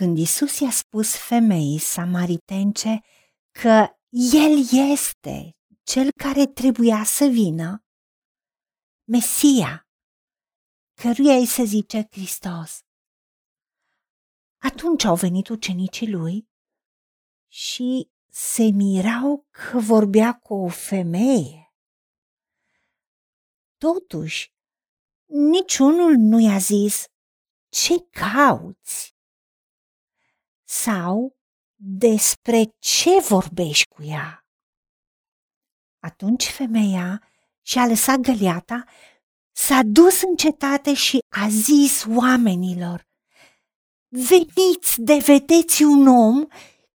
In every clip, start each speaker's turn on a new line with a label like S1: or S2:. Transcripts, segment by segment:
S1: Când Isus i-a spus femeii samaritence că El este cel care trebuia să vină, Mesia, căruia îi se zice Hristos. Atunci au venit ucenicii lui și se mirau că vorbea cu o femeie. Totuși, niciunul nu i-a zis, ce cauți? Sau despre ce vorbești cu ea? Atunci femeia și-a lăsat găleata, s-a dus în cetate și a zis oamenilor, veniți de vedeți un om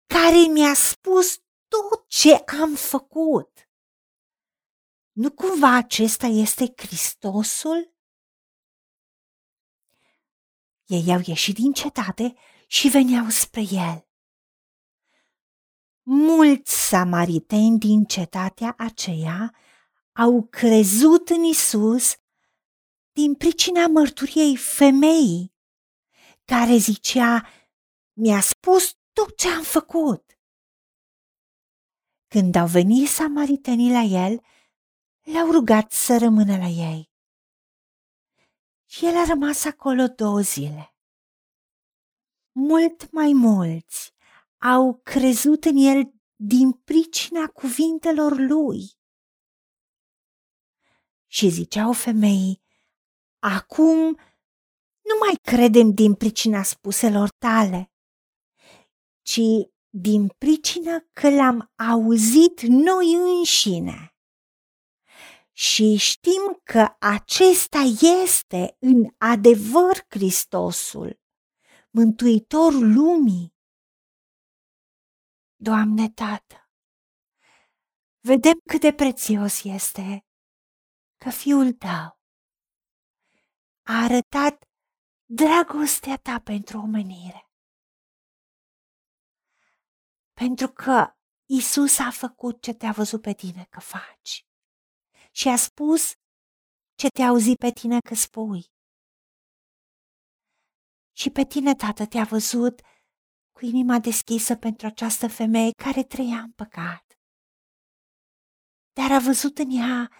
S1: care mi-a spus tot ce am făcut. Nu cumva acesta este Hristosul? Ei au ieșit din cetate și veneau spre el. Mulți samariteni din cetatea aceea au crezut în Isus din pricina mărturiei femeii, care zicea, mi-a spus tot ce am făcut. Când au venit samaritenii la el, le-au rugat să rămână la ei. Și el a rămas acolo două zile. Mult mai mulți au crezut în el din pricina cuvintelor lui. Și ziceau femeii, acum nu mai credem din pricina spuselor tale, ci din pricina că l-am auzit noi înșine. Și știm că acesta este în adevăr Hristosul, Mântuitorul lumii. Doamne Tată, vedem cât de prețios este că Fiul Tău a arătat dragostea Ta pentru omenire pentru că Isus a făcut ce te-a văzut pe tine că faci și a spus ce te-a auzit pe tine că spui. Și pe tine, tată, te-a văzut cu inima deschisă pentru această femeie care trăia în păcat. Dar a văzut în ea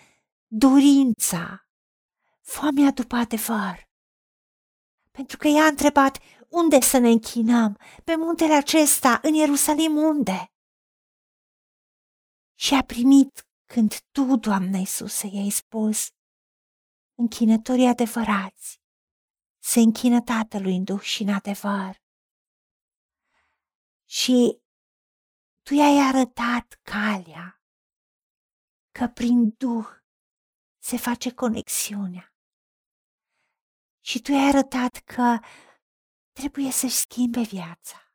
S1: dorința, foamea după adevăr. Pentru că ea a întrebat, unde să ne închinăm? Pe muntele acesta, în Ierusalim, unde? Și a primit când tu, Doamne Iisuse, i-ai spus, închinătorii adevărați, se închină Tatălui în Duh și în adevăr. Și tu i-ai arătat calea, că prin Duh se face conexiunea. Și tu i-ai arătat că trebuie să-și schimbe viața.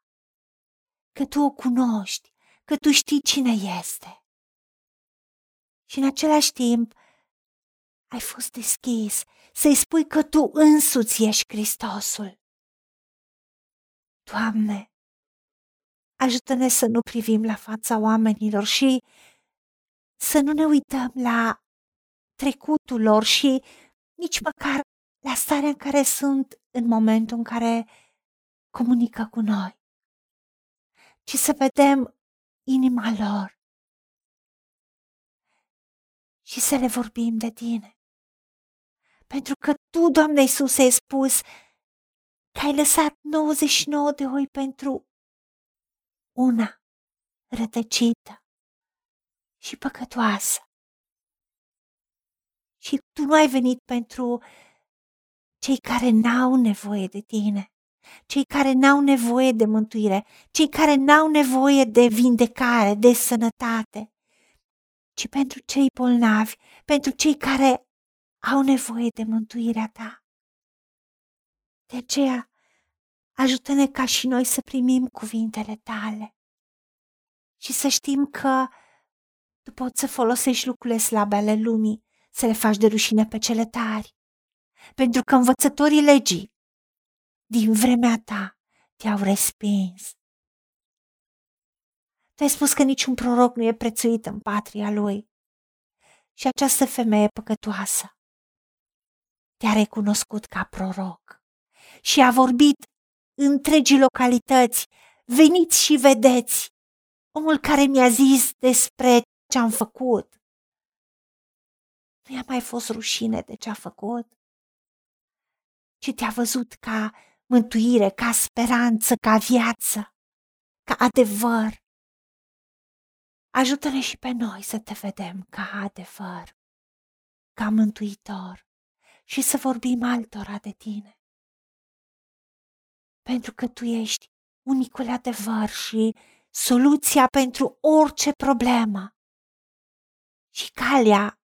S1: Că tu o cunoști, că tu știi cine este. Și în același timp ai fost deschis să-i spui că tu însuți ești Hristosul. Doamne, ajută-ne să nu privim la fața oamenilor și să nu ne uităm la trecutul lor și nici măcar la starea în care sunt în momentul în care comunică cu noi, ci să vedem inima lor și să le vorbim de tine. Pentru că tu, Doamne Iisus, ai spus că ai lăsat 99 de oi pentru una rătăcită și păcătoasă. Și tu nu ai venit pentru cei care n-au nevoie de tine, cei care n-au nevoie de mântuire, cei care n-au nevoie de vindecare, de sănătate, ci pentru cei bolnavi, pentru cei care au nevoie de mântuirea ta. De aceea, ajută-ne ca și noi să primim cuvintele tale și să știm că tu poți să folosești lucrurile slabe ale lumii, să le faci de rușine pe cele tari. Pentru că învățătorii legii din vremea ta te-au respins. Tu ai spus că niciun proroc nu e prețuit în patria lui. Și această femeie păcătoasă te-a recunoscut ca proroc și a vorbit întregii localități, veniți și vedeți omul care mi-a zis despre ce am făcut. Nu i-a mai fost rușine de ce a făcut, ci te-a văzut ca mântuire, ca speranță, ca viață, ca adevăr. Ajută-ne și pe noi să te vedem ca adevăr, ca mântuitor și să vorbim altora de tine. Pentru că tu ești unicul adevăr și soluția pentru orice problemă. Și calea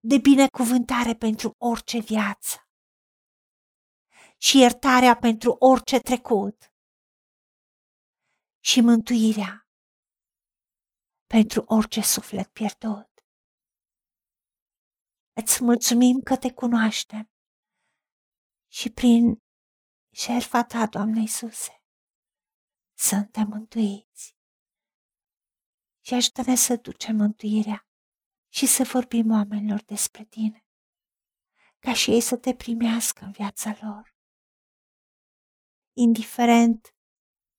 S1: de binecuvântare pentru orice viață. Și iertarea pentru orice trecut. Și mântuirea pentru orice suflet pierdut. Îți mulțumim că te cunoaștem și prin șerfa ta, Doamne Iisuse, suntem mântuiți. Și ajută-ne să ducem mântuirea și să vorbim oamenilor despre tine, ca și ei să te primească în viața lor, indiferent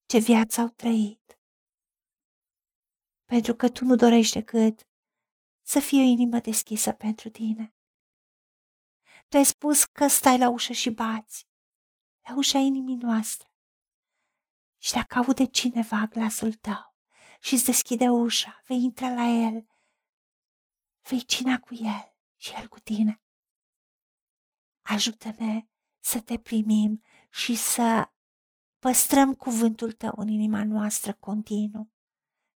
S1: ce viață au trăit, pentru că tu nu dorești decât să fie o inimă deschisă pentru tine. Tu ai spus că stai la ușă și bați, la ușa inimii noastre. Și dacă aude cineva glasul tău și îți deschide ușa, vei intra la el, vei cina cu el și el cu tine. Ajută-ne să te primim și să păstrăm cuvântul tău în inima noastră continuu